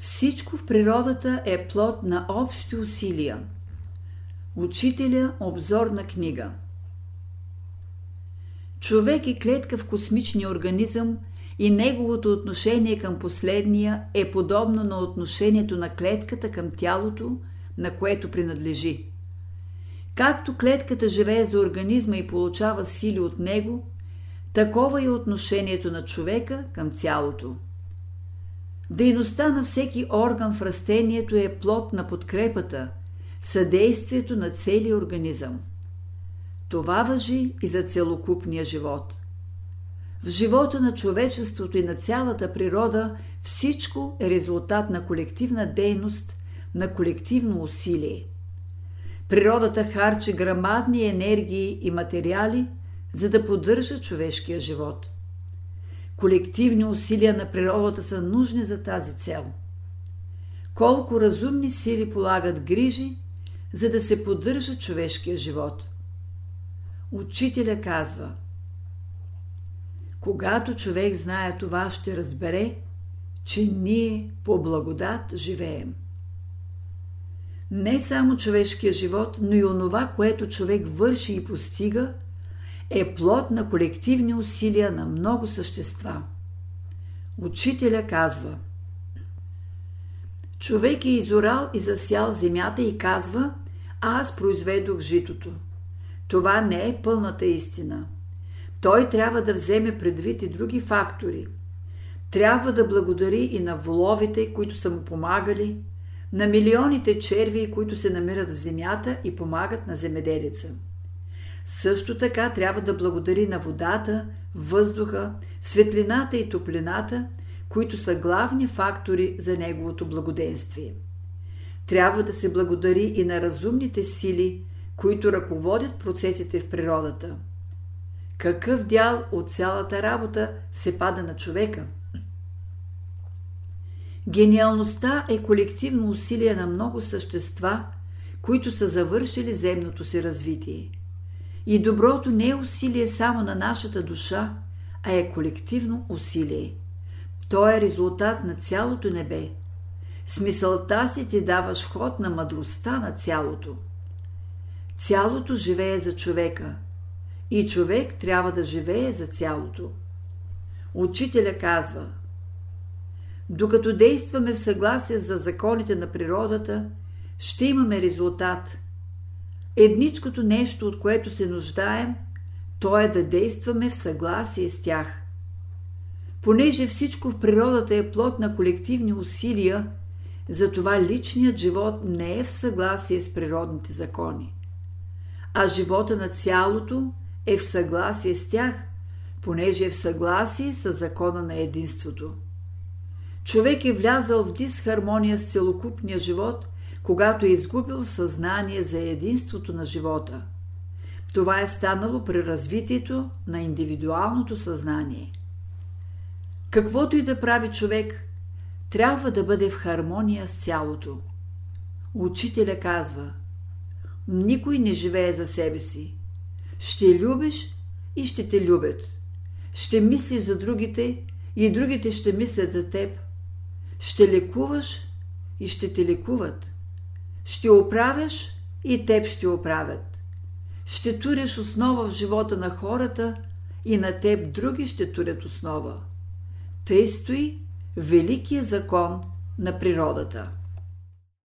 Всичко в природата е плод на общи усилия. Учителя обзорна книга Човек е клетка в космичния организъм и неговото отношение към последния е подобно на отношението на клетката към тялото, на което принадлежи. Както клетката живее за организма и получава сили от него, такова е отношението на човека към цялото. Дейността на всеки орган в растението е плод на подкрепата, съдействието на целия организъм. Това въжи и за целокупния живот. В живота на човечеството и на цялата природа всичко е резултат на колективна дейност, на колективно усилие. Природата харчи грамадни енергии и материали, за да поддържа човешкия живот. Колективни усилия на природата са нужни за тази цел. Колко разумни сили полагат грижи, за да се поддържа човешкия живот. Учителя казва Когато човек знае това, ще разбере, че ние по благодат живеем. Не само човешкия живот, но и онова, което човек върши и постига, е плод на колективни усилия на много същества. Учителя казва Човек е изорал и засял земята и казва Аз произведох житото. Това не е пълната истина. Той трябва да вземе предвид и други фактори. Трябва да благодари и на воловите, които са му помагали, на милионите черви, които се намират в земята и помагат на земеделица. Също така трябва да благодари на водата, въздуха, светлината и топлината, които са главни фактори за неговото благоденствие. Трябва да се благодари и на разумните сили, които ръководят процесите в природата. Какъв дял от цялата работа се пада на човека? Гениалността е колективно усилие на много същества, които са завършили земното си развитие. И доброто не е усилие само на нашата душа, а е колективно усилие. То е резултат на цялото небе. Смисълта си ти даваш ход на мъдростта на цялото. Цялото живее за човека и човек трябва да живее за цялото. Учителя казва Докато действаме в съгласие за законите на природата, ще имаме резултат. Едничкото нещо, от което се нуждаем, то е да действаме в съгласие с тях. Понеже всичко в природата е плод на колективни усилия, затова личният живот не е в съгласие с природните закони а живота на цялото е в съгласие с тях, понеже е в съгласие с закона на единството. Човек е влязал в дисхармония с целокупния живот, когато е изгубил съзнание за единството на живота. Това е станало при развитието на индивидуалното съзнание. Каквото и да прави човек, трябва да бъде в хармония с цялото. Учителя казва – никой не живее за себе си. Ще любиш и ще те любят. Ще мислиш за другите и другите ще мислят за теб. Ще лекуваш и ще те лекуват. Ще оправяш и теб ще оправят. Ще туриш основа в живота на хората и на теб други ще турят основа. Тъй стои великият закон на природата.